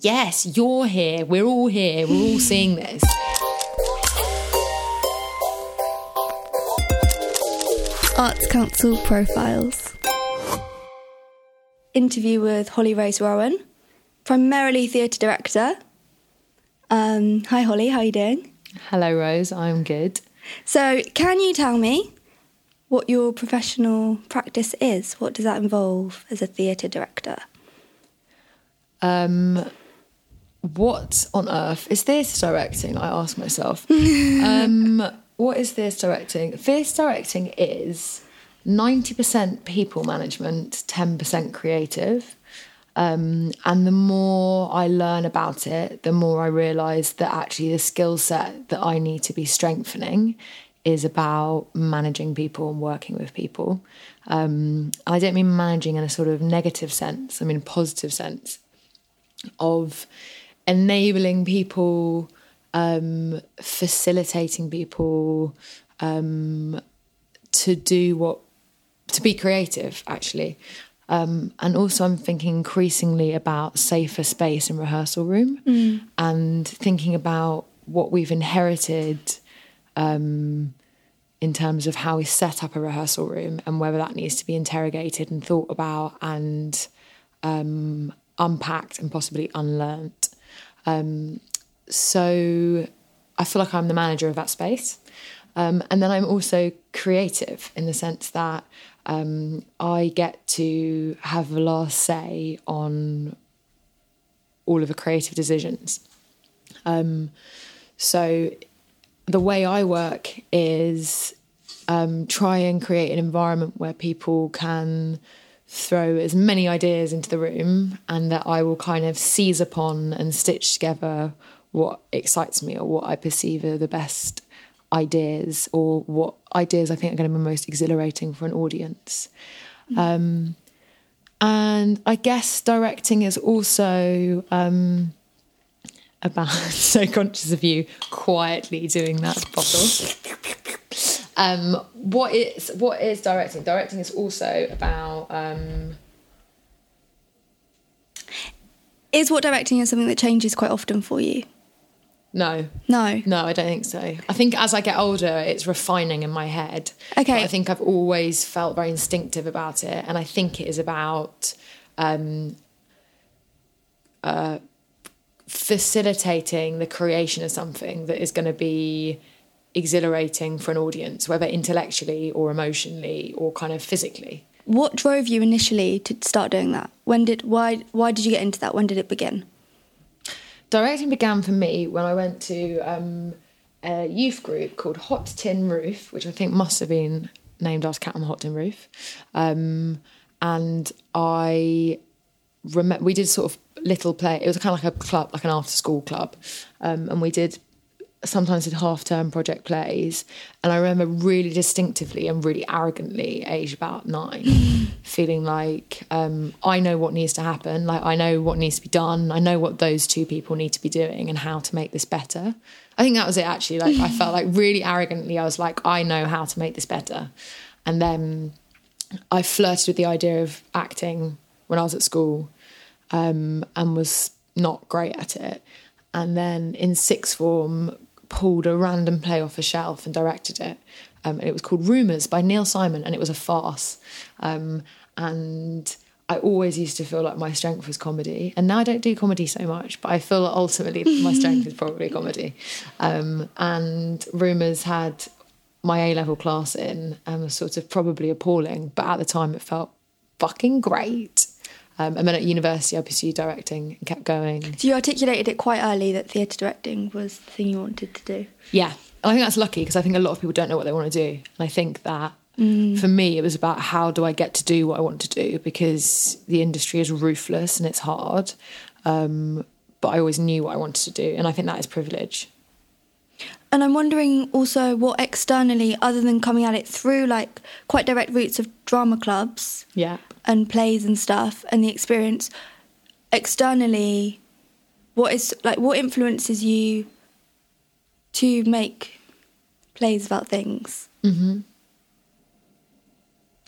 yes, you're here. We're all here. We're all seeing this. Arts Council Profiles. Interview with Holly Race Roughan, primarily theatre director. Um, hi, Holly, how are you doing? Hello, Rose. I'm good. So, can you tell me what your professional practice is? What does that involve as a theatre director? Um, what on earth is this directing? I ask myself. um, what is this directing? Theatre directing is 90% people management, 10% creative. Um, and the more I learn about it, the more I realise that actually the skill set that I need to be strengthening is about managing people and working with people. Um, I don't mean managing in a sort of negative sense, I mean positive sense of enabling people, um, facilitating people um, to do what, to be creative, actually. Um, and also, I'm thinking increasingly about safer space in rehearsal room Mm. and thinking about what we've inherited um, in terms of how we set up a rehearsal room and whether that needs to be interrogated and thought about and um, unpacked and possibly unlearnt. Um, so I feel like I'm the manager of that space. Um, and then I'm also creative in the sense that um, I get to have the last say on all of the creative decisions. Um, so the way I work is um, try and create an environment where people can throw as many ideas into the room and that I will kind of seize upon and stitch together what excites me or what I perceive are the best ideas or what ideas I think are going to be most exhilarating for an audience. Um, and I guess directing is also um, about so conscious of you quietly doing that bottle. Um, what is what is directing? Directing is also about um, Is what directing is something that changes quite often for you? no, No. no, I don't think so. I think as I get older, it's refining in my head. Okay. But I think I've always felt very instinctive about it, and I think it is about um, uh, facilitating the creation of something that is going to be exhilarating for an audience, whether intellectually or emotionally or kind of physically. What drove you initially to start doing that? When did why why did you get into that? When did it begin? Directing began for me when I went to um, a youth group called Hot Tin Roof, which I think must have been named after Cat on the Hot Tin Roof. Um, and I remember we did sort of little play. It was kind of like a club, like an after school club, um, and we did sometimes did half term project plays. And I remember really distinctively and really arrogantly, aged about nine, feeling like um, I know what needs to happen. Like I know what needs to be done. I know what those two people need to be doing and how to make this better. I think that was it actually. Like I felt like really arrogantly, I was like, I know how to make this better. And then I flirted with the idea of acting when I was at school um, and was not great at it. And then in sixth form, pulled a random play off a shelf and directed it. Um, and it was called Rumours by Neil Simon, and it was a farce. Um, and I always used to feel like my strength was comedy, and now I don't do comedy so much, but I feel ultimately my strength is probably comedy. Um, and Rumours had my A level class in and was sort of probably appalling, but at the time it felt fucking great. Um, and then at university, I pursued directing and kept going. So you articulated it quite early that theatre directing was the thing you wanted to do. Yeah, I think that's lucky because I think a lot of people don't know what they want to do, and I think that for me it was about how do I get to do what I want to do because the industry is ruthless and it's hard. Um, but I always knew what I wanted to do, and I think that is privilege. And I'm wondering also what externally, other than coming at it through like quite direct routes of drama clubs Yeah. and plays and stuff, and the experience externally, what is like what influences you to make plays about things? Mm-hmm.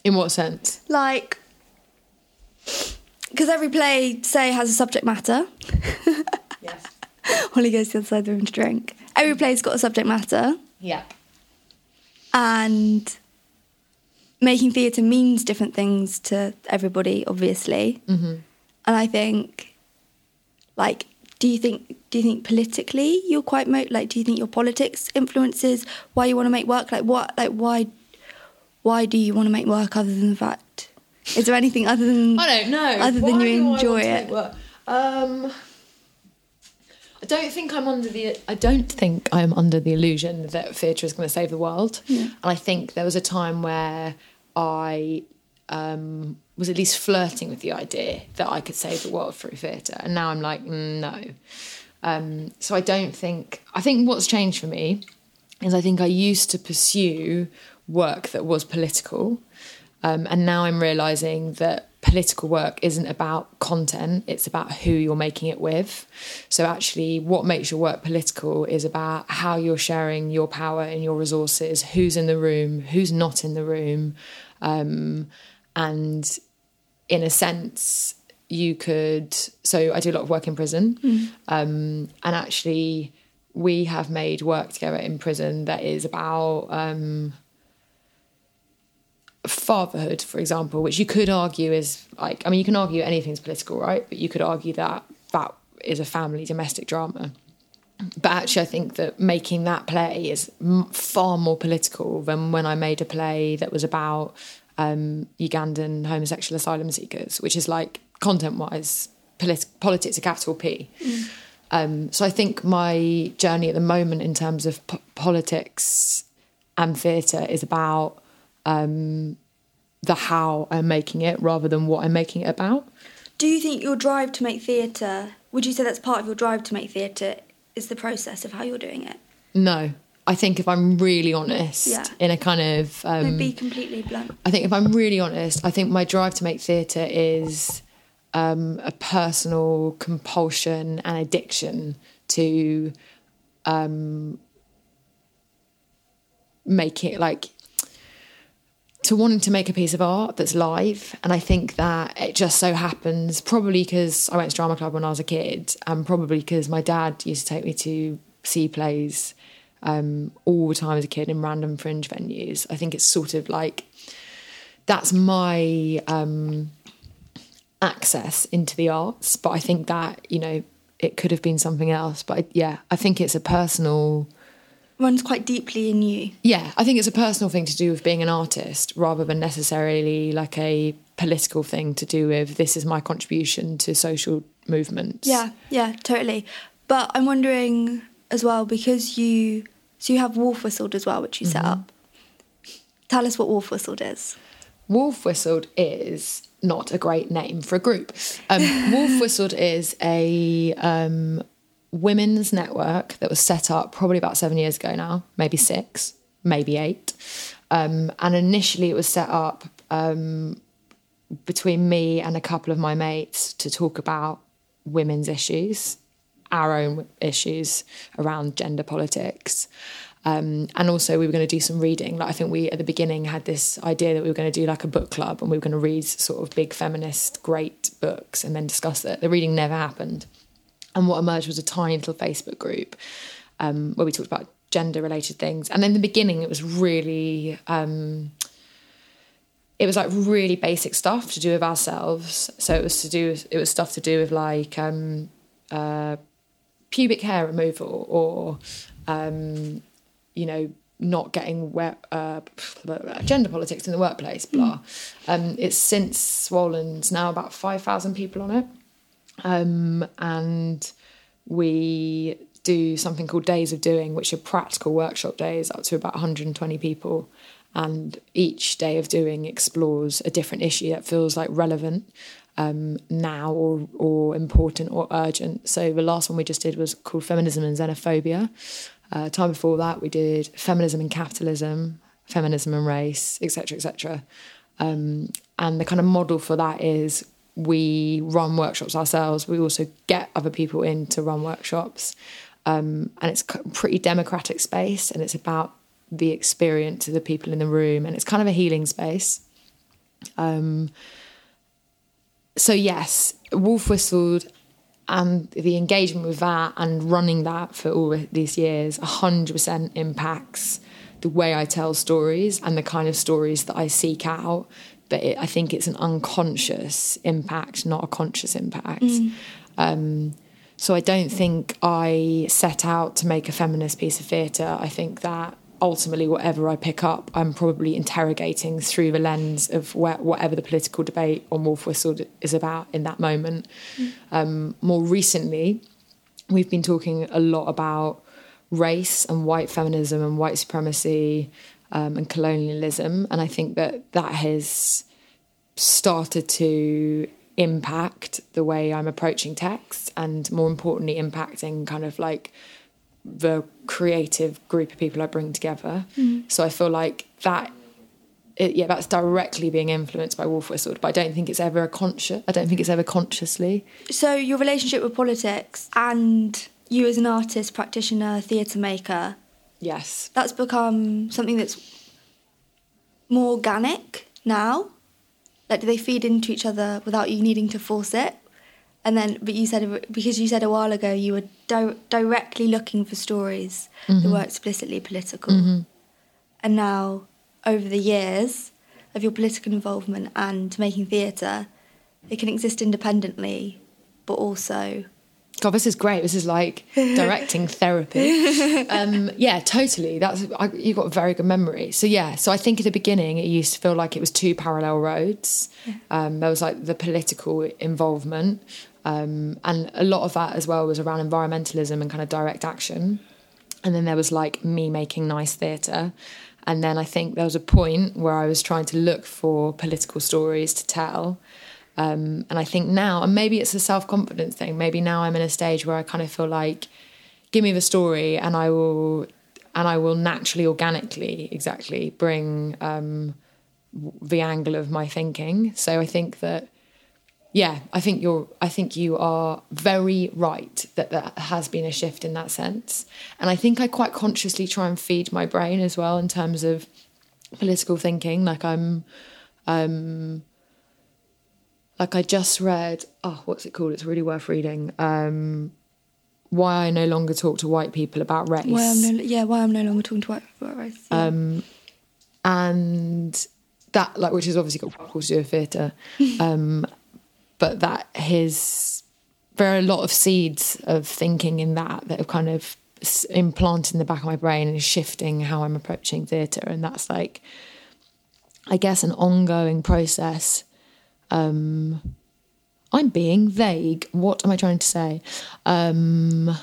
In what sense? Like, because every play, say, has a subject matter. Yes. Holly goes to the other side of the room to drink. Every play's got a subject matter, Yeah. and making theatre means different things to everybody, obviously. Mm-hmm. And I think, like, do you think do you think politically you're quite mo- like? Do you think your politics influences why you want to make work? Like, what? Like, why? Why do you want to make work other than the fact? Is there anything other than I don't know. Other Why than you I enjoy it. make work? Um, I don't think I'm under the. I don't think I'm under the illusion that theatre is going to save the world. And I think there was a time where I um, was at least flirting with the idea that I could save the world through theatre, and now I'm like, mm, no. Um, so I don't think. I think what's changed for me is I think I used to pursue work that was political. Um, and now I'm realizing that political work isn't about content, it's about who you're making it with. So, actually, what makes your work political is about how you're sharing your power and your resources, who's in the room, who's not in the room. Um, and in a sense, you could. So, I do a lot of work in prison. Um, and actually, we have made work together in prison that is about. Um, fatherhood, for example, which you could argue is like, I mean, you can argue anything's political, right? But you could argue that that is a family domestic drama. But actually, I think that making that play is m- far more political than when I made a play that was about um, Ugandan homosexual asylum seekers, which is like content wise, polit- politics, a capital P. Um, so I think my journey at the moment in terms of p- politics and theatre is about um, the how I'm making it rather than what I'm making it about. Do you think your drive to make theatre, would you say that's part of your drive to make theatre, is the process of how you're doing it? No, I think if I'm really honest, Yeah. in a kind of, No, um, be completely blunt. I think if I'm really honest, I think my drive to make theatre is um, a personal compulsion and addiction to um, make it like to wanting to make a piece of art that's live. And I think that it just so happens, probably because I went to drama club when I was a kid, and probably because my dad used to take me to see plays um, all the time as a kid in random fringe venues. I think it's sort of like that's my um, access into the arts. But I think that, you know, it could have been something else. But I, yeah, I think it's a personal. Runs quite deeply in you. Yeah, I think it's a personal thing to do with being an artist rather than necessarily like a political thing to do with this is my contribution to social movements. Yeah, yeah, totally. But I'm wondering as well because you so you have Wolf Whistled as well, which you set up. Tell us what Wolf Whistled is. Wolf Whistled is not a great name for a group. Um, Wolf Whistled is a um, women's network that was set up probably about seven years ago now, maybe six, maybe eight. Um, and initially it was set up um, between me and a couple of my mates to talk about women's issues, our own issues around gender politics. Um, and also we were going to do some reading. Like I think we at the beginning had this idea that we were going to do like a book club and we were going to read sort of big feminist great books and then discuss it. The reading never happened. And what emerged was a tiny little Facebook group um, where we talked about gender related things. And in the beginning, it was really, um, it was like really basic stuff to do with ourselves. So it was to do, it was stuff to do with like um, uh, pubic hair removal or, um, you know, not getting where, uh, gender politics in the workplace, blah. Um, it's since swollen's now about 5,000 people on it um, and we do something called Days of Doing, which are practical workshop days up to about 120 people. And each day of doing explores a different issue that feels like relevant um, now or, or important or urgent. So the last one we just did was called Feminism and Xenophobia. Uh, time before that, we did Feminism and Capitalism, Feminism and Race, etc., etc. Um, and the kind of model for that is we run workshops ourselves. We also get other people in to run workshops. Um, and it's a pretty democratic space and it's about the experience of the people in the room and it's kind of a healing space. Um, so yes, Wolf Whistled and the engagement with that and running that for all these years 100% impacts the way I tell stories and the kind of stories that I seek out. But it, I think it's an unconscious impact, not a conscious impact. Mm. Um, so I don't think I set out to make a feminist piece of theatre. I think that ultimately, whatever I pick up, I'm probably interrogating through the lens of where, whatever the political debate on Wolf Whistle is about in that moment. Mm. Um, more recently, we've been talking a lot about race and white feminism and white supremacy um, and colonialism, and I think that that has started to impact the way I'm approaching text, and more importantly, impacting kind of like the creative group of people I bring together. Mm. So I feel like that, it, yeah, that's directly being influenced by Wolf Whistled, but I don't think it's ever a conscious. I don't think it's ever consciously. So your relationship with politics and you as an artist, practitioner, theatre maker. Yes. That's become something that's more organic now. Like, do they feed into each other without you needing to force it? and then but you said because you said a while ago you were di- directly looking for stories mm-hmm. that were explicitly political mm-hmm. and now over the years of your political involvement and making theatre it can exist independently but also God, this is great. This is like directing therapy. Um, yeah, totally. That's I, you got a very good memory. So yeah, so I think at the beginning it used to feel like it was two parallel roads. Yeah. Um, there was like the political involvement, um, and a lot of that as well was around environmentalism and kind of direct action. And then there was like me making nice theatre. And then I think there was a point where I was trying to look for political stories to tell. Um, and I think now, and maybe it's a self confidence thing, maybe now I'm in a stage where I kind of feel like, give me the story and I will. And I will naturally, organically, exactly bring um, the angle of my thinking. So I think that yeah, I think you're. I think you are very right that there has been a shift in that sense, and I think I quite consciously try and feed my brain as well in terms of political thinking. Like I'm, um, like I just read. Oh, what's it called? It's really worth reading. Um, why I no longer talk to white people about race. Why I'm no, yeah, why I'm no longer talking to white people about race. Yeah. Um, and that like which is obviously got to do with theatre. Um, but that his there are a lot of seeds of thinking in that that have kind of implanted in the back of my brain and shifting how I'm approaching theatre, and that's like, I guess, an ongoing process. Um, I'm being vague. What am I trying to say? Um,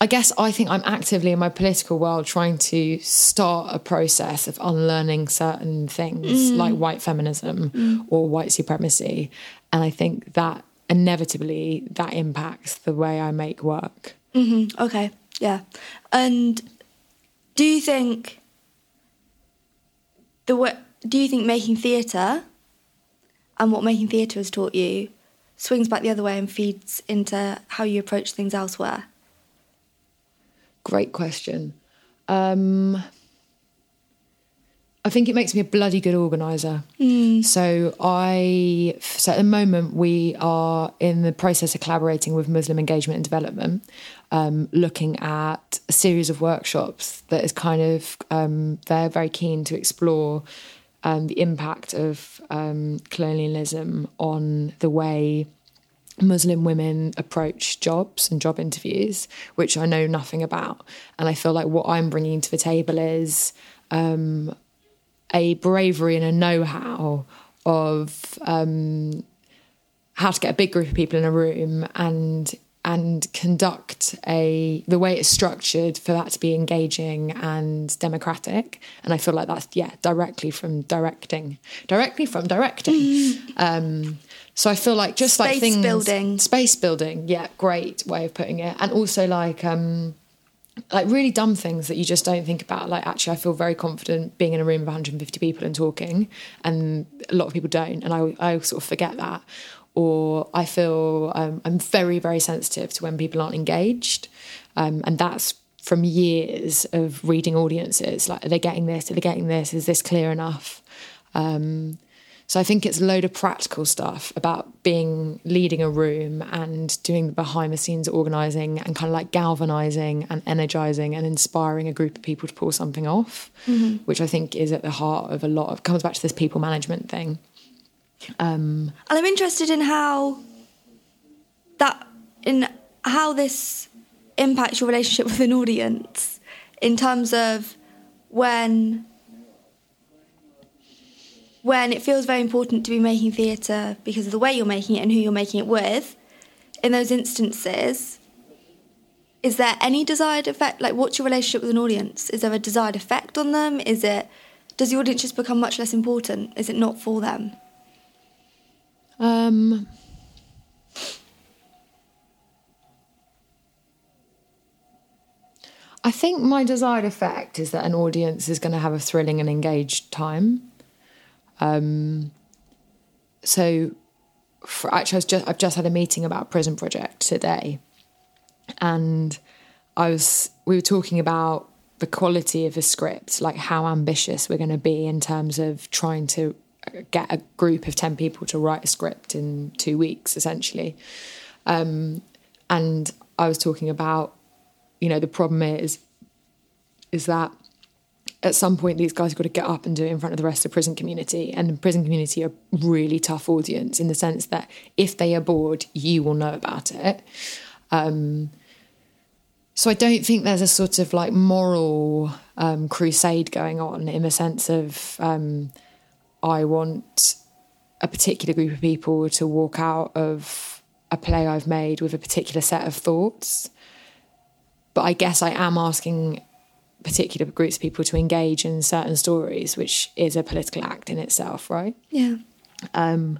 I guess I think I'm actively in my political world trying to start a process of unlearning certain things mm. like white feminism mm. or white supremacy. And I think that inevitably that impacts the way I make work. Mm-hmm. Okay, yeah. And do you think the way, do you think making theatre and what making theatre has taught you swings back the other way and feeds into how you approach things elsewhere? Great question. Um, I think it makes me a bloody good organizer. Mm. So I, so at the moment we are in the process of collaborating with Muslim Engagement and Development, um, looking at a series of workshops that is kind of um, they're very keen to explore um, the impact of um, colonialism on the way Muslim women approach jobs and job interviews, which I know nothing about. And I feel like what I'm bringing to the table is um, a bravery and a know how of um, how to get a big group of people in a room and and conduct a the way it's structured for that to be engaging and democratic and i feel like that's yeah directly from directing directly from directing mm. um, so I feel like just space like things building, space building, yeah, great way of putting it, and also like um, like really dumb things that you just don't think about. Like actually, I feel very confident being in a room of 150 people and talking, and a lot of people don't, and I I sort of forget that. Or I feel um, I'm very very sensitive to when people aren't engaged, um, and that's from years of reading audiences. Like, are they getting this? Are they getting this? Is this clear enough? Um, So I think it's a load of practical stuff about being leading a room and doing the behind the scenes organizing and kind of like galvanizing and energizing and inspiring a group of people to pull something off, which I think is at the heart of a lot of comes back to this people management thing. Um, And I'm interested in how that in how this impacts your relationship with an audience in terms of when when it feels very important to be making theatre because of the way you're making it and who you're making it with. In those instances, is there any desired effect? Like, what's your relationship with an audience? Is there a desired effect on them? Is it does the audience just become much less important? Is it not for them? Um, I think my desired effect is that an audience is going to have a thrilling and engaged time. Um, so, for, actually, I just, I've just had a meeting about Prison Project today, and I was we were talking about the quality of the script, like how ambitious we're going to be in terms of trying to get a group of ten people to write a script in two weeks, essentially. Um, and I was talking about, you know, the problem is, is that at some point these guys have got to get up and do it in front of the rest of the prison community and the prison community are really tough audience in the sense that if they are bored you will know about it um, so i don't think there's a sort of like moral um, crusade going on in the sense of um, i want a particular group of people to walk out of a play i've made with a particular set of thoughts but i guess i am asking particular groups of people to engage in certain stories, which is a political act in itself, right? Yeah. Um,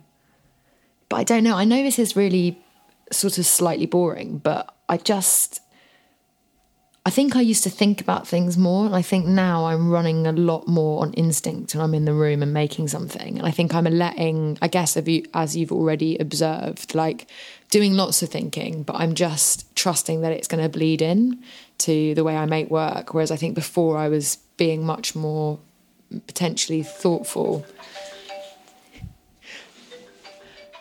but I don't know. I know this is really sort of slightly boring, but I just. I think I used to think about things more, and I think now I'm running a lot more on instinct when I'm in the room and making something. And I think I'm letting, I guess, as you've already observed, like doing lots of thinking, but I'm just trusting that it's going to bleed in to the way I make work. Whereas I think before I was being much more potentially thoughtful.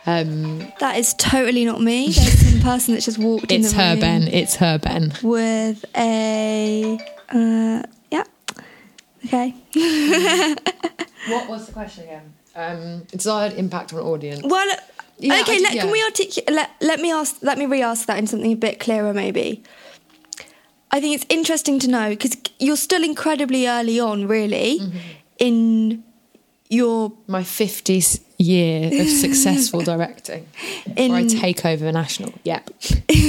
Um, That is totally not me. There's some person that's just walked in it's the her, room Ben. It's her, Ben. with a uh, yeah. Okay. What was the question again? Um, desired impact on audience. Well, Yeah, okay. I- let, yeah. Can we articulate? Let, let me ask. Let me re-ask that in something a bit clearer, maybe. I think it's interesting to know because you're still incredibly early on, really, Mm-hmm. in your My 50th year of successful directing. in Where I take over national. Yep.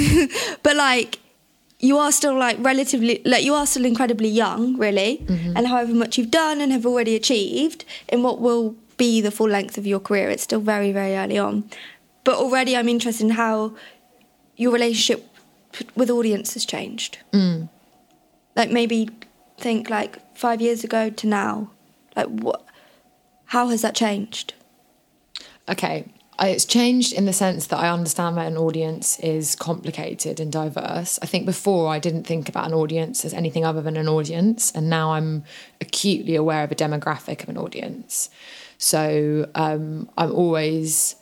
but like you are still like relatively like you are still incredibly young really mm-hmm. and however much you've done and have already achieved in what will be the full length of your career it's still very very early on but already i'm interested in how your relationship with audience has changed mm. like maybe think like five years ago to now like what how has that changed Okay. It's changed in the sense that I understand that an audience is complicated and diverse. I think before I didn't think about an audience as anything other than an audience, and now I'm acutely aware of a demographic of an audience. So um, I'm always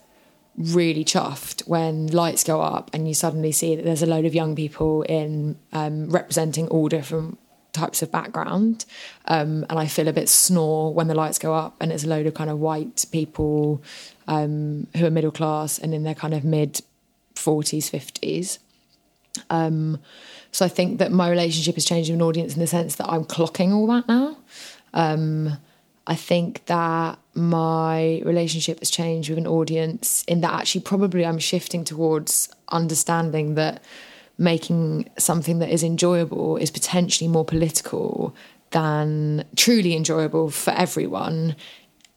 really chuffed when lights go up and you suddenly see that there's a load of young people in um, representing all different types of background um, and I feel a bit snore when the lights go up and it's a load of kind of white people um, who are middle class and in their kind of mid 40s 50s um, so I think that my relationship has changed with an audience in the sense that I'm clocking all that now. Um, I think that my relationship has changed with an audience in that actually probably I'm shifting towards understanding that making something that is enjoyable is potentially more political than truly enjoyable for everyone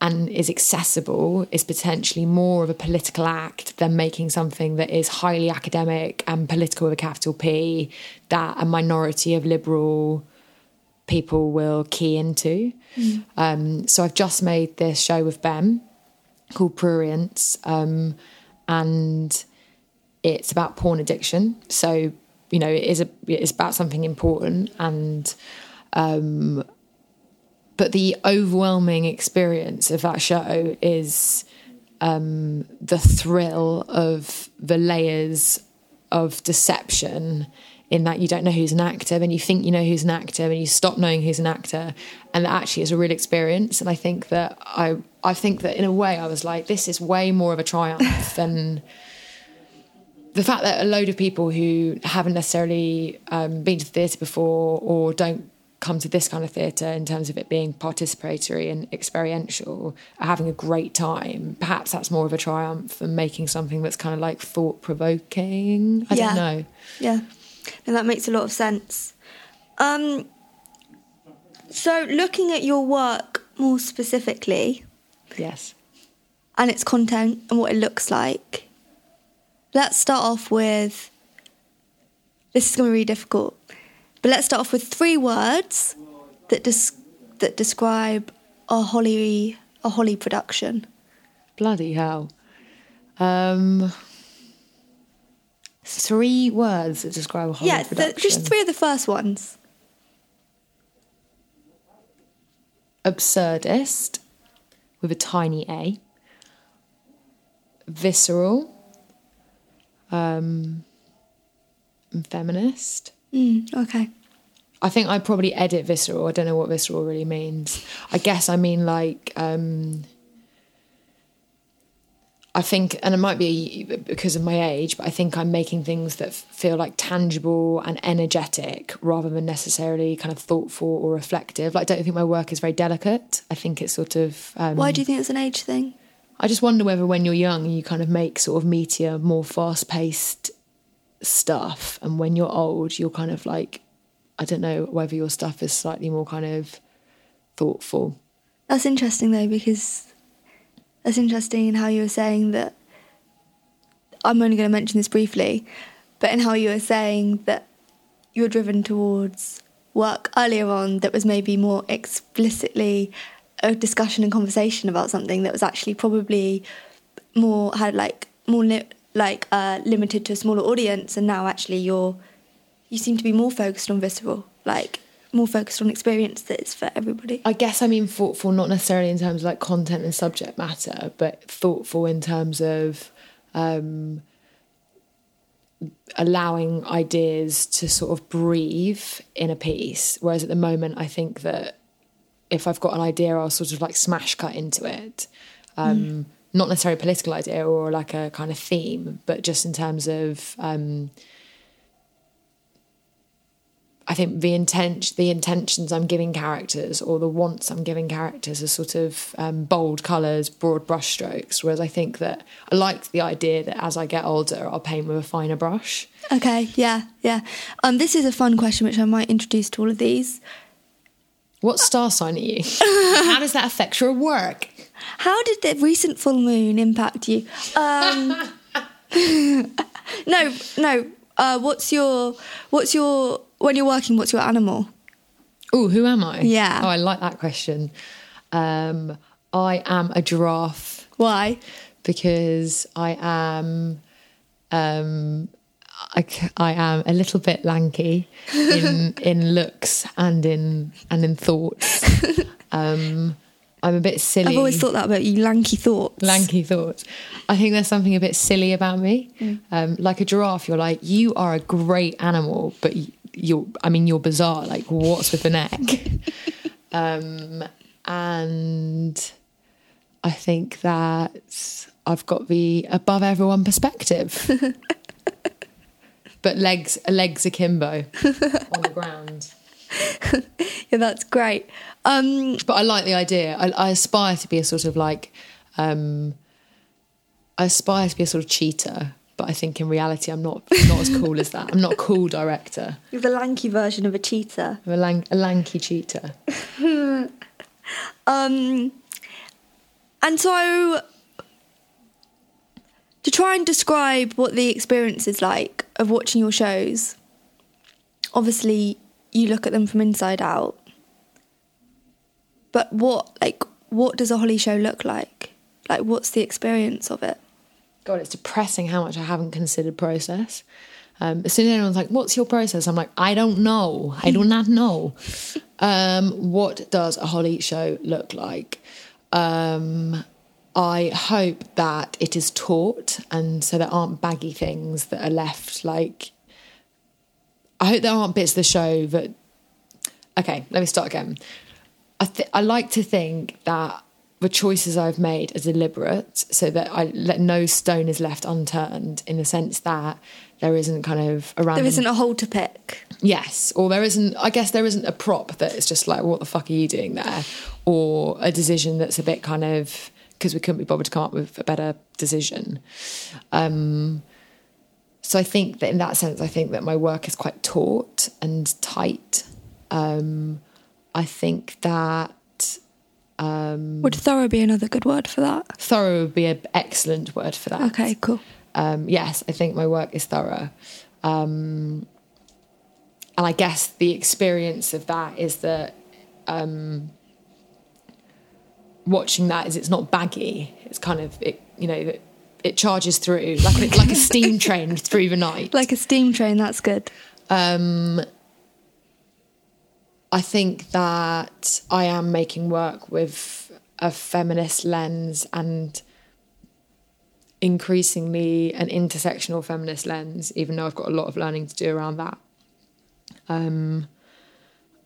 and is accessible is potentially more of a political act than making something that is highly academic and political with a capital P that a minority of liberal people will key into. Um, so I've just made this show with Ben called Prurience, um, and it's about porn addiction. So you know, it is a it's about something important, and um, but the overwhelming experience of that show is um, the thrill of the layers of deception in that you don't know who's an actor, then you think you know who's an actor, and you stop knowing who's an actor, and that actually is a real experience. And I think that I, I think that in a way, I was like, this is way more of a triumph than the fact that a load of people who haven't necessarily um, been to the theatre before or don't come to this kind of theatre in terms of it being participatory and experiential having a great time. Perhaps that's more of a triumph than making something that's kind of like thought provoking. I Yeah. don't know. Yeah, and that makes a lot of sense. Um, so, looking at your work more specifically Yes. and its content and what it looks like, let's start off with. This is going to be really difficult, but let's start off with three words that des- that describe a Holly a Holly production. Bloody hell. Um, three words that describe a Hollywood yeah, production. just three of the first ones. absurdist with a tiny a visceral um and feminist Mm, okay. i think i probably edit visceral i don't know what visceral really means i guess i mean like um I think, and it might be because of my age, but I think I'm making things that feel like tangible and energetic rather than necessarily kind of thoughtful or reflective. Like, I don't think my work is very delicate. I think it's sort of. Um, Why do you think it's an age thing? I just wonder whether when you're young, you kind of make sort of meatier, more fast paced stuff. And when you're old, you're kind of like, I don't know whether your stuff is slightly more kind of thoughtful. That's interesting though, because that's interesting in how you were saying that. I'm only going to mention this briefly, but in how you were saying that you were driven towards work earlier on that was maybe more explicitly a discussion and conversation about something that was actually probably more had like more li- like uh, limited to a smaller audience, and now actually you're you seem to be more focused on visceral, like more focused on experiences for everybody. I guess I mean thoughtful, not necessarily in terms of like content and subject matter, but thoughtful in terms of um, allowing ideas to sort of breathe in a piece. Whereas at the moment, I think that if I've got an idea, I'll sort of like smash cut into it. Um, Not necessarily a political idea or like a kind of theme, but just in terms of. Um, I think the intent, the intentions I'm giving characters, or the wants I'm giving characters, are sort of um, bold colours, broad brushstrokes. Whereas I think that I like the idea that as I get older, I'll paint with a finer brush. Okay, yeah, yeah. Um, this is a fun question which I might introduce to all of these. What star sign are you? How does that affect your work? How did the recent full moon impact you? Um, no, no. Uh, what's your what's your when you're working? What's your animal? Oh, who am I? Yeah. Oh, I like that question. Um, I am a giraffe Why? because I am um I, I am a little bit lanky in in looks and in and in thoughts. Um I'm a bit silly. I've always thought that about you, lanky thoughts. lanky thoughts. I think there's something a bit silly about me. Um, like a giraffe, you're like, you are a great animal, but you're, I mean, you're bizarre. Like, what's with the neck? um, and I think that I've got the above everyone perspective. but legs, legs akimbo on the ground. Yeah, that's great. Um, But I like the idea. I, I aspire to be a sort of like, um, I aspire to be a sort of cheetah. But I think in reality, I'm not not as cool as that. I'm not a cool director. you're the lanky version of a cheetah. I'm a, lang- a lanky cheetah. Um, and so, to try and describe what the experience is like of watching your shows, obviously you look at them from inside out. But what, like, what does a Holly show look like? Like, what's the experience of it? God, it's depressing how much I haven't considered process. Um, as soon as anyone's like, "What's your process?" I'm like, "I don't know. I do not know." Um, what does a holly show look like? Um, I hope that it is taut, and so there aren't baggy things that are left. Like, I hope there aren't bits of the show that. Okay, let me start again. I th- I like to think that the choices I've made are deliberate, so that I let no stone is left unturned. In the sense that there isn't kind of a random There isn't a hole to pick. Yes, or there isn't. I guess there isn't a prop that it's just like, what the fuck are you doing there, or a decision that's a bit kind of because we couldn't be bothered to come up with a better decision. Um, so I think that in that sense, I think that my work is quite taut and tight. Um, I think that Would thorough be another good word for that? thorough would be an excellent word for that. Okay, cool. um, yes, I think my work is thorough. Um, and I guess the experience of that is that um, watching that is it's not baggy. It's kind of it, you know, it, charges through like a, like a steam train through the night. Like a steam train, that's good. Um, I think that I am making work with a feminist lens and increasingly an intersectional feminist lens, even though I've got a lot of learning to do around that. Um,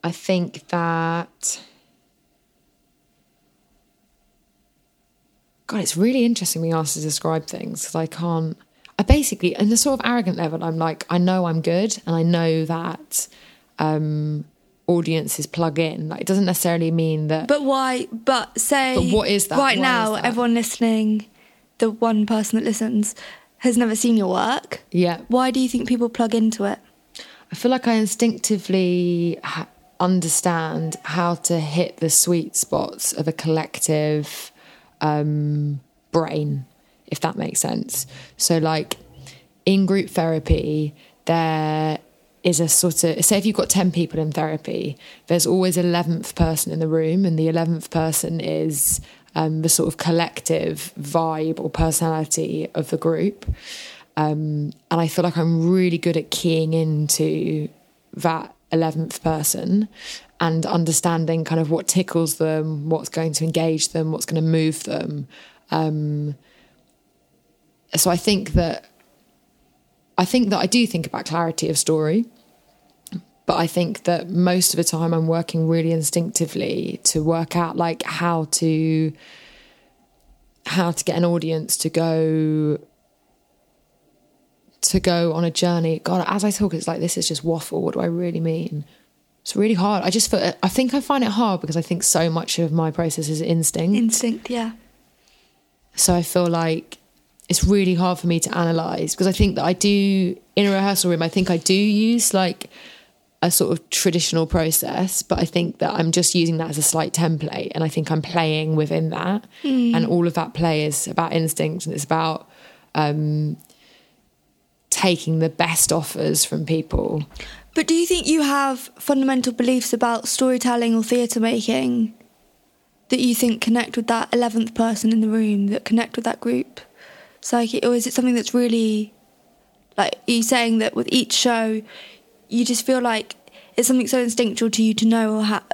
I think that. God, it's really interesting being asked to describe things because I can't. I basically, in the sort of arrogant level, I'm like, I know I'm good and I know that um, audiences plug in. Like, it doesn't necessarily mean that. But why? But say. But what is that? Right Why now, that? everyone listening, the one person that listens, has never seen your work. yeah. Why do you think people plug into it? I feel like I instinctively ha- understand how to hit the sweet spots of a collective um, brain, if that makes sense. So, like in group therapy, there is a sort of say if you've got 10 people in therapy, there's always 11th person in the room, and the 11th person is um, the sort of collective vibe or personality of the group. Um, and I feel like I'm really good at keying into that 11th person and understanding kind of what tickles them, what's going to engage them, what's going to move them. Um, so I think that I think that I do think about clarity of story, but I think that most of the time I'm working really instinctively to work out like how to how to get an audience to go to go on a journey. God, as I talk, it's like this is just waffle. What do I really mean? It's really hard. I just feel, I think I find it hard because I think so much of my process is instinct. Instinct, yeah. So I feel like it's really hard for me to analyze because I think that I do in a rehearsal room. I think I do use like a sort of traditional process, but I think that I'm just using that as a slight template, and I think I'm playing within that, and all of that play is about instinct and it's about um, taking the best offers from people. But do you think you have fundamental beliefs about storytelling or theatre making that you think connect with that 11th person in the room, that connect with that group psyche? Or is it something that's really, like, are you saying that with each show, you just feel like it's something so instinctual to you to know or ha-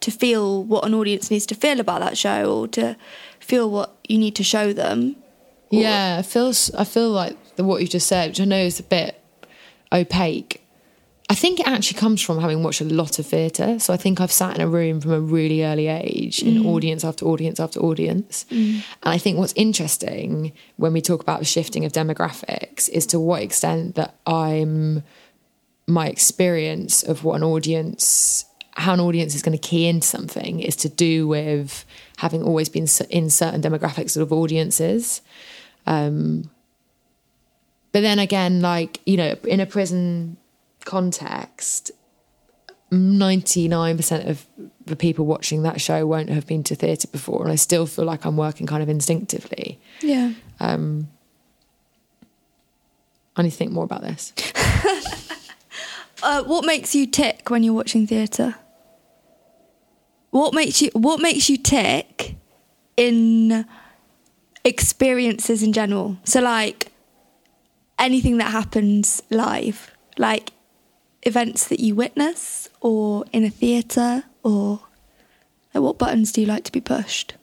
to feel what an audience needs to feel about that show or to feel what you need to show them? Or- Yeah, I feel I feel like what you just said, which I know is a bit opaque. I think it actually comes from having watched a lot of theatre. So I think I've sat in a room from a really early age in audience after audience after audience. And I think what's interesting when we talk about the shifting of demographics is to what extent that I'm my experience of what an audience how an audience is going to key into something is to do with having always been in certain demographics of audiences um but then again like you know in a prison context 99% of the people watching that show won't have been to theatre before and i still feel like i'm working kind of instinctively Yeah. um i need to think more about this Uh, what makes you tick when you're watching theatre? What makes you What makes you tick in experiences in general? So, like, anything that happens live, like events that you witness or in a theatre or like what buttons do you like to be pushed?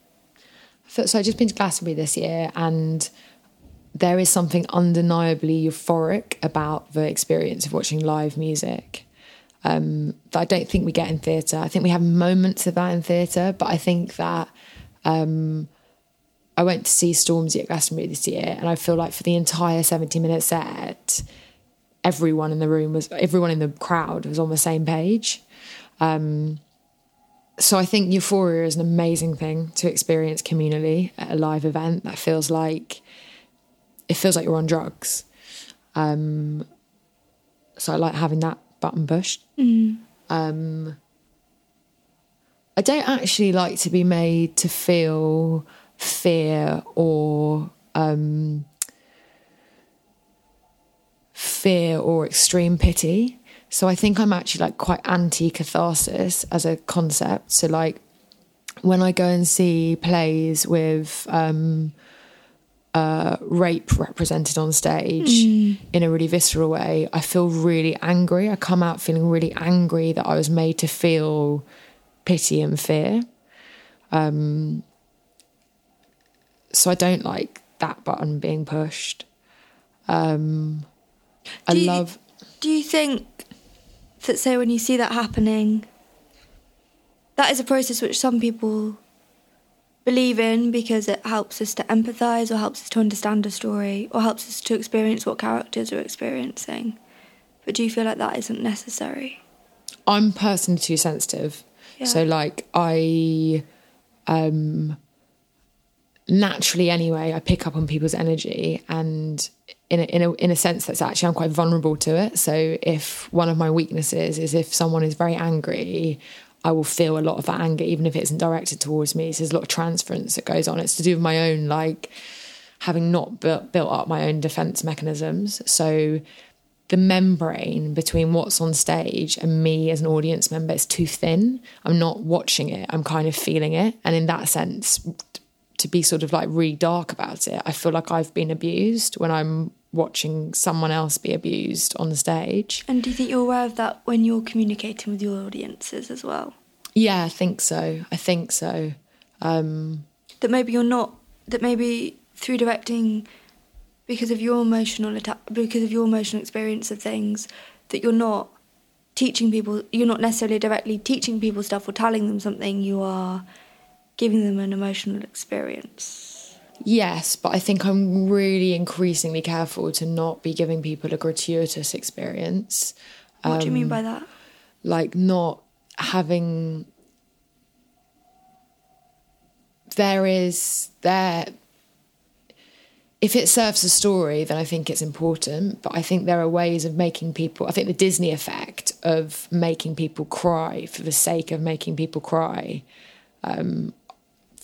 So I've just been to Glastonbury this year and there is something undeniably euphoric about the experience of watching live music um, that I don't think we get in theatre. I think we have moments of that in theatre, but I think that um, I went to see Stormzy at Glastonbury this year, and I feel like for the entire 70 minute set, everyone in the room was, everyone in the crowd was on the same page. Um, so I think euphoria is an amazing thing to experience communally at a live event that feels like it feels like you're on drugs. Um, so I like having that button pushed. Mm. Um, I don't actually like to be made to feel fear or um, fear or extreme pity. So I think I'm actually like quite anti catharsis as a concept. So like when I go and see plays with um, uh, rape represented on stage Mm. in a really visceral way, I feel really angry. I come out feeling really angry that I was made to feel pity and fear. Um, so I don't like that button being pushed. Um, I Do you- love. Do you think that, say, when you see that happening, that is a process which some people believe in because it helps us to empathise or helps us to understand a story or helps us to experience what characters are experiencing? But do you feel like that isn't necessary? I'm personally too sensitive. Yeah. So like I um naturally anyway, I pick up on people's energy and in a, in a in a sense that's actually I'm quite vulnerable to it. So if one of my weaknesses is if someone is very angry, I will feel a lot of that anger even if it isn't directed towards me. So there's a lot of transference that goes on. It's to do with my own like having not built built up my own defense mechanisms. So the membrane between what's on stage and me as an audience member is too thin. I'm not watching it, I'm kind of feeling it. And in that sense, to be sort of like really dark about it, I feel like I've been abused when I'm watching someone else be abused on the stage. And do you think you're aware of that when you're communicating with your audiences as well? Yeah, I think so. I think so. Um, that maybe you're not that maybe through directing because of your emotional atta- because of your emotional experience of things that you're not teaching people you're not necessarily directly teaching people stuff or telling them something you are giving them an emotional experience yes, but I think I'm really increasingly careful to not be giving people a gratuitous experience. what do you mean by that like not having there is there if it serves a story then i think it's important but i think there are ways of making people i think the disney effect of making people cry for the sake of making people cry um,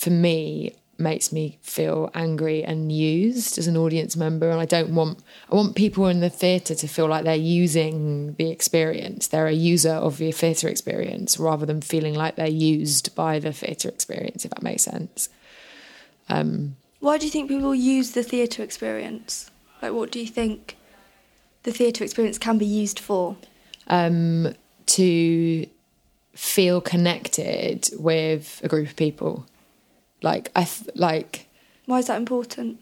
for me makes me feel angry and used as an audience member. And I don't want I want people in the theatre to feel like they're using the experience. They're a user of the theatre experience rather than feeling like they're used by the theatre experience if that makes sense. Why do you think people use the theatre experience? Like what do you think the theatre experience can be used for? Um, to feel connected with a group of people like I th- like why is that important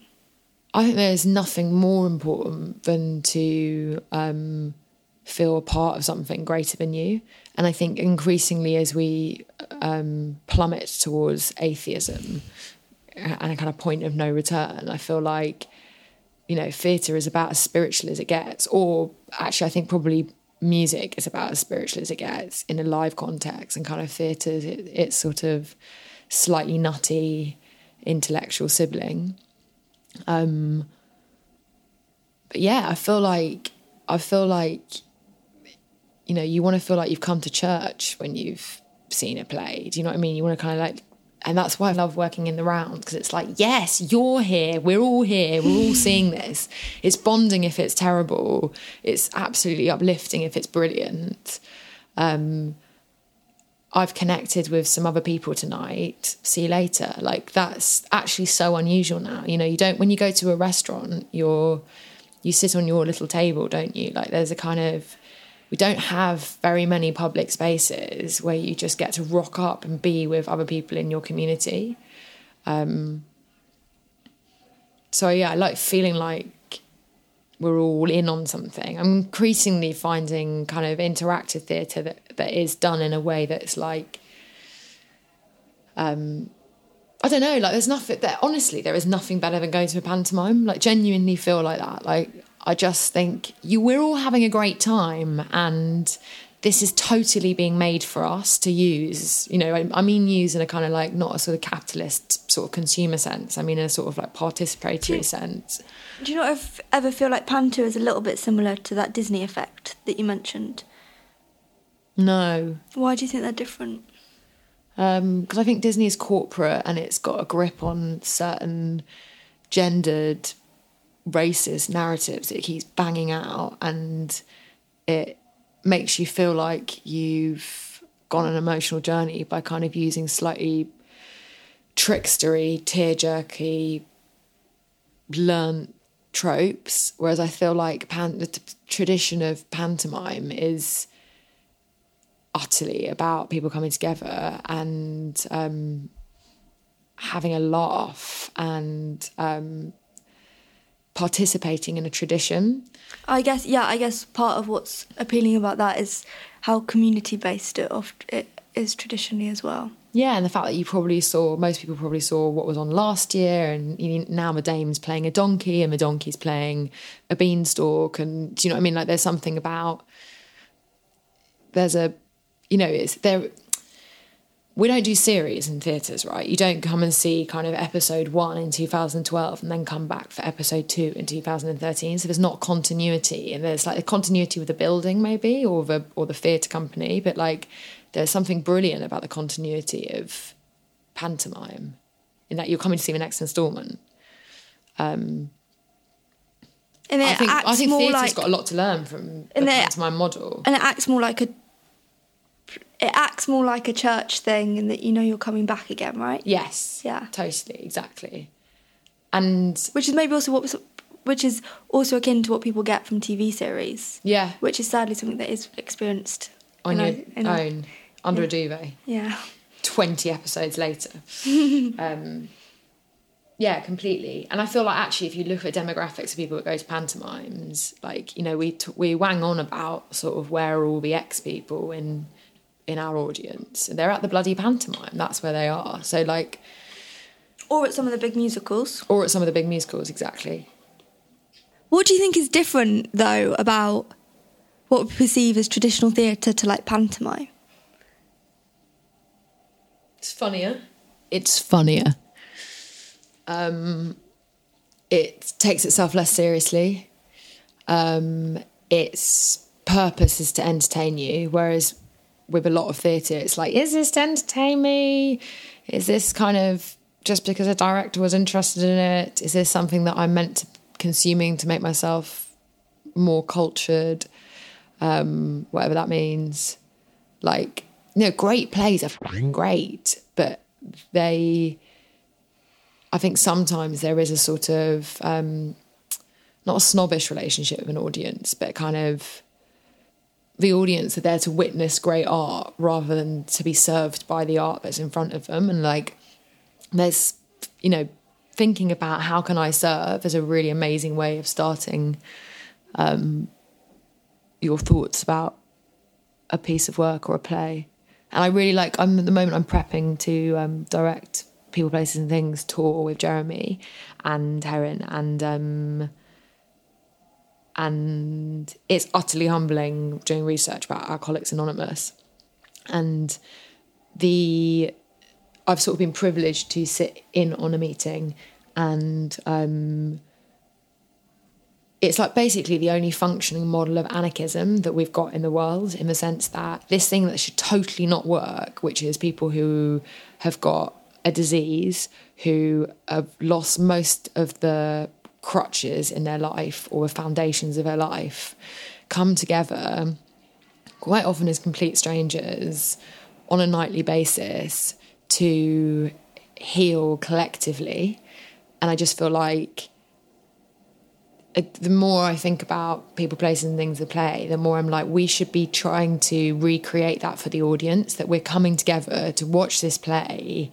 I think there's nothing more important than to um, feel a part of something greater than you. And I think increasingly as we um, plummet towards atheism and a kind of point of no return, I feel like, you know, theatre is about as spiritual as it gets. Or actually, I think probably music is about as spiritual as it gets in a live context and kind of theatre, it, it's sort of slightly nutty intellectual sibling. Um, but yeah, I feel like I feel like you know you want to feel like you've come to church when you've seen a play. Do you know what I mean? You want to kind of like, and that's why I love working in the round because it's like, yes, you're here, we're all here, we're all seeing this. It's bonding if it's terrible. It's absolutely uplifting if it's brilliant. Um, I've connected with some other people tonight. See you later. Like that's actually so unusual now. You know, you don't when you go to a restaurant, you're you sit on your little table, don't you? Like there's a kind of we don't have very many public spaces where you just get to rock up and be with other people in your community. Um, so yeah, I like feeling like we're all in on something. I'm increasingly finding kind of interactive theatre that, that is done in a way that's like um I don't know, like there's nothing that honestly there is nothing better than going to a pantomime. Like genuinely feel like that. Like I just think you we're all having a great time and this is totally being made for us to use. You know, I, I, mean, use in a kind of like not a sort of capitalist sort of consumer sense. I mean, in a sort of like participatory do, sense. Do you not ever feel like Panto is a little bit similar to that Disney effect that you mentioned? No. Why do you think they're different? Because um, I think Disney is corporate and it's got a grip on certain gendered, racist narratives it keeps banging out, and it makes you feel like you've gone an emotional journey by kind of using slightly trickstery, tear jerky, learned tropes. Whereas I feel like pan- the t- tradition of pantomime is utterly about people coming together and um, having a laugh and um, participating in a tradition. I guess, yeah, I guess part of what's appealing about that is how community based it, oft, it is traditionally as well. Yeah, and the fact that you probably saw, most people probably saw what was on last year, and you know, now Medame's playing a donkey, and the Medonkey's playing a beanstalk, and do you know what I mean? Like, there's something about there's a, you know, it's there we don't do series in theatres, right? You don't come and see kind of episode one in 2012 and then come back for episode two in 2013. So there's not continuity, and there's like a continuity with the building maybe or the or the theatre company, but like there's something brilliant about the continuity of pantomime in that you're coming to see the next instalment. Um, and I think I think theatre's like, got a lot to learn from the pantomime model, and it acts more like a it acts more like a church thing and that you know you're coming back again, right? Yes. Yeah. Totally, exactly. And which is maybe also what which is also akin to what people get from TV series. Yeah. Which is sadly something that is experienced on your a, own a, under yeah. a duvet. Yeah. 20 episodes later. um, yeah, completely. And I feel like actually, if you look at demographics of people that go to pantomimes, like you know, we t- we wang on about sort of where are all the ex people in in our audience. They're at the bloody pantomime. That's where they are. So like, or at some of the big musicals. Or at some of the big musicals, exactly. What do you think is different though about what we perceive as traditional theatre to like pantomime? It's funnier. It's funnier. Um, it takes itself less seriously. Um, its purpose is to entertain you, whereas with a lot of theatre, it's like, is this to entertain me? Is this kind of just because a director was interested in it? Is this something that I'm meant to consuming to make myself more cultured? Um, whatever that means. Like, you know, great plays are great, but they, I think sometimes there is a sort of, um, not a snobbish relationship with an audience, but kind of, the audience are there to witness great art rather than to be served by the art that's in front of them. And like, there's, you know, thinking about how can I serve is a really amazing way of starting um, your thoughts about a piece of work or a play. And I really like. I'm at the moment. I'm prepping to um, direct people, places, and things tour with Jeremy Herrin, and um, and it's utterly humbling doing research about Alcoholics Anonymous. And the I've sort of been privileged to sit in on a meeting, and um, it's like basically the only functioning model of anarchism that we've got in the world, in the sense that this thing that should totally not work, which is people who have got a disease, who have lost most of the crutches in their life or the foundations of their life come together quite often as complete strangers on a nightly basis to heal collectively and i just feel like it, the more I think about people, places, and things to play, the more I'm like, we should be trying to recreate that for the audience. That we're coming together to watch this play,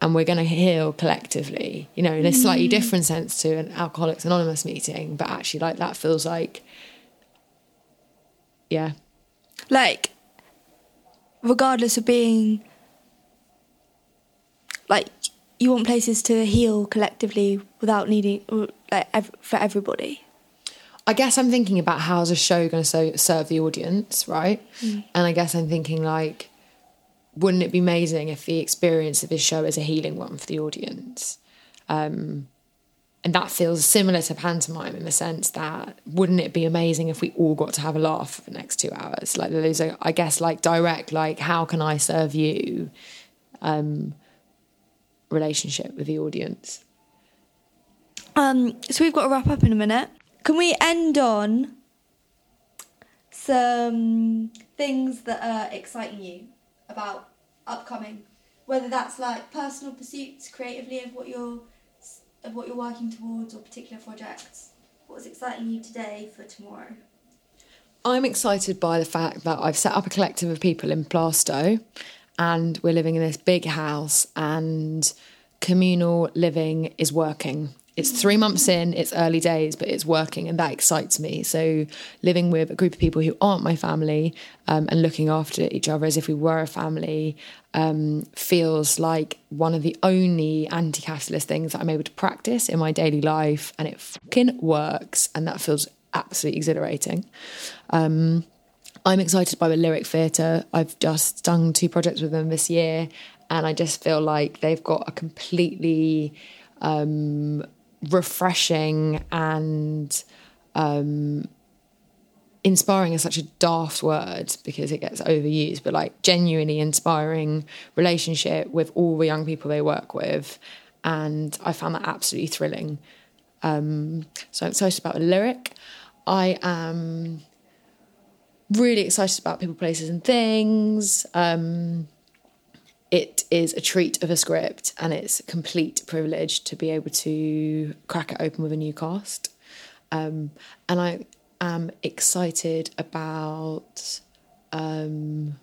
and we're going to heal collectively. You know, in a slightly mm. different sense to an Alcoholics Anonymous meeting, but actually, like that feels like, yeah, like regardless of being like you want places to heal collectively without needing like ev- for everybody I guess I'm thinking about how's a show going to so, serve the audience, right? Mm. And I guess I'm thinking like, wouldn't it be amazing if the experience of this show is a healing one for the audience? Um, and that feels similar to pantomime in the sense that wouldn't it be amazing if we all got to have a laugh for the next two hours? Like those I guess, like direct, like how can I serve you? Um, relationship with the audience. um so we've got to wrap up in a minute can we end on some things that are exciting you about upcoming whether that's like personal pursuits creatively of what you're of what you're working towards or particular projects what's exciting you today for tomorrow I'm excited by the fact that I've set up a collective of people in Plaistow and we're living in this big house and communal living is working. It's three months in, it's early days, but it's working and that excites me. So, living with a group of people who aren't my family um, and looking after each other as if we were a family um, feels like one of the only anti capitalist things that I'm able to practice in my daily life and it fucking works. And that feels absolutely exhilarating. Um, I'm excited by the Lyric Theatre. I've just done two projects with them this year, and I just feel like they've got a completely um, refreshing and um, inspiring is such a daft word because it gets overused, but like genuinely inspiring relationship with all the young people they work with. And I found that absolutely thrilling. Um, so I'm excited about the lyric. I am really excited about people, places, and things. Um, it is a treat of a script, and it's a complete privilege to be able to crack it open with a new cast. Um, and I am excited about. Um,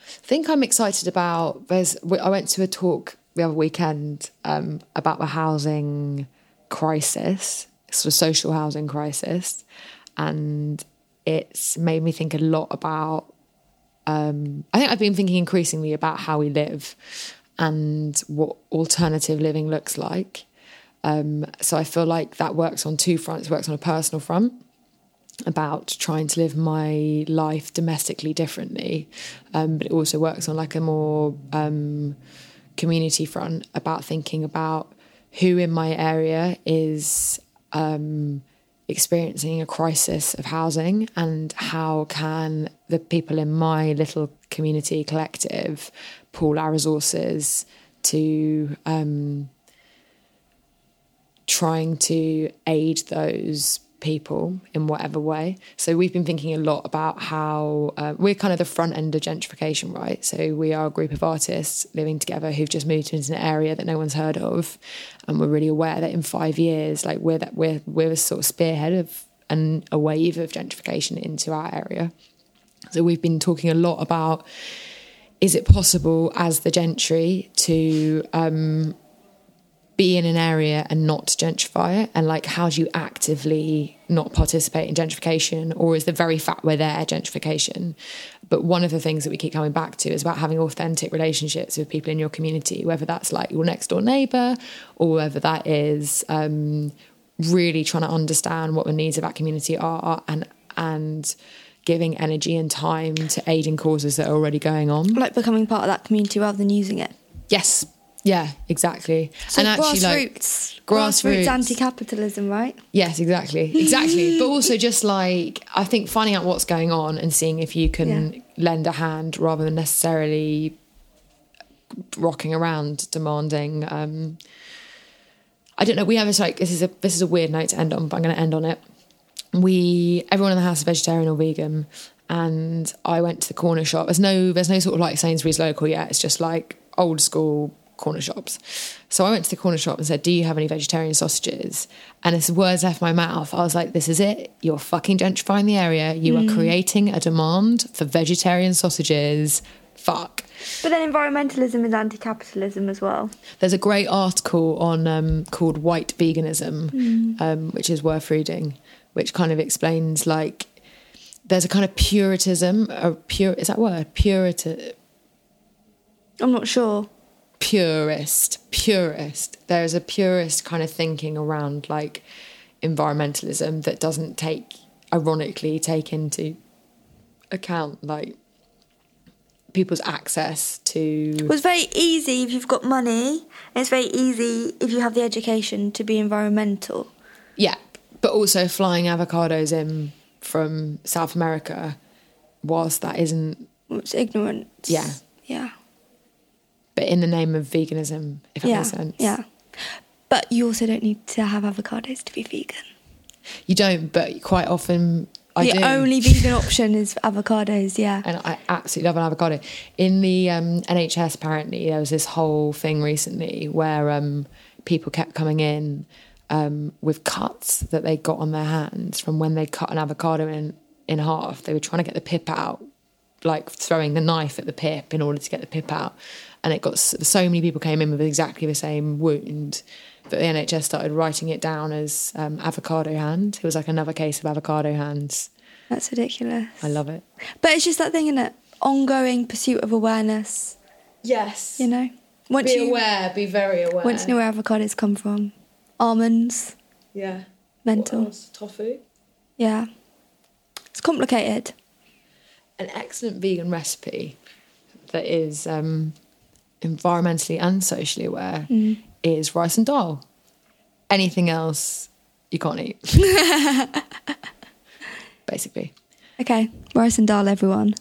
I think I'm excited about. There's. I went to a talk the other weekend um, about the housing crisis, sort of social housing crisis, and it's made me think a lot about. Um, I think I've been thinking increasingly about how we live and what alternative living looks like. Um, so I feel like that works on two fronts. It works on a personal front about trying to live my life domestically differently, um, but it also works on like a more um, community front about thinking about who in my area is um, experiencing a crisis of housing and how can the people in my little community collective pool our resources to um, trying to aid those people in whatever way. So we've been thinking a lot about how uh, we're kind of the front end of gentrification, right? So we are a group of artists living together who've just moved into an area that no one's heard of, and we're really aware that in five years, like we're that we're we're a sort of spearhead of and a wave of gentrification into our area. So we've been talking a lot about is it possible as the gentry to um, be in an area and not gentrify it? And like how do you actively not participate in gentrification? Or is the very fact we're there gentrification? But one of the things that we keep coming back to is about having authentic relationships with people in your community whether that's like your next door neighbor or whether that is um, really trying to understand what the needs of that community are and and giving energy and time to aiding causes that are already going on. Like becoming part of that community rather than using it? Yes yeah, exactly. so and actually, grassroots like grassroots grassroots. anti-capitalism right Yes, exactly, exactly. but also just like I think finding out what's going on and seeing if you can Yeah. lend a hand rather than necessarily rocking around demanding. Um, I don't know. We have this like this is a this is a weird note to end on, but I'm going to end on it. We everyone in the house is vegetarian or vegan, and I went to the corner shop. There's no there's no sort of like Sainsbury's local yet. It's just like old school corner shops. So I went to the corner shop and said, Do you have any vegetarian sausages? And as words left my mouth, I was like, This is it. You're fucking gentrifying the area. You are creating a demand for vegetarian sausages. Fuck. But then environmentalism is anti-capitalism as well. There's a great article on um, called White Veganism, um, which is worth reading, which kind of explains like there's a kind of puritanism, a pure is that word purita I'm not sure. Purist purist. There is a purist kind of thinking around like environmentalism that doesn't take, ironically, take into account like people's access to Well, it's very easy if you've got money, and it's very easy if you have the education to be environmental. Yeah, but also flying avocados in from South America, whilst that isn't, It's ignorance. Yeah. Yeah. But in the name of veganism, if that yeah. makes sense. Yeah. But you also don't need to have avocados to be vegan. You don't, but quite often I the do. only vegan option is avocados, yeah. and I absolutely love an avocado. In the um, NHS, apparently, there was this whole thing recently where um, people kept coming in um, with cuts that they got on their hands from when they cut an avocado in, in half. They were trying to get the pip out, like throwing the knife at the pip in order to get the pip out. And it got so many people came in with exactly the same wound that the NHS started writing it down as um, avocado hand. It was like another case of avocado hands. That's ridiculous. I love it. But it's just that thing, isn't it? Ongoing pursuit of awareness, Yes. you know? Once be you, aware, be very aware. Once you know where avocados come from. Almonds, Yeah. mental. Tofu. Yeah. It's complicated. An excellent vegan recipe that is um, environmentally and socially aware mm. is rice and dal. Anything else you can't eat. Basically. Okay, rice and dal, everyone.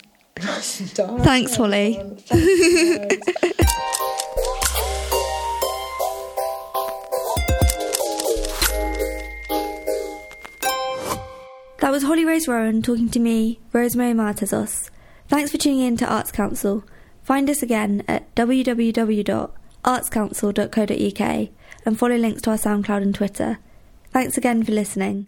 Rice and dal. Thanks, Holly. That was Holly Race Roughan talking to me, Rosemary Martezos. Thanks for tuning in to Arts Council. Find us again at www.artscouncil.co.uk and follow links to our SoundCloud and Twitter. Thanks again for listening.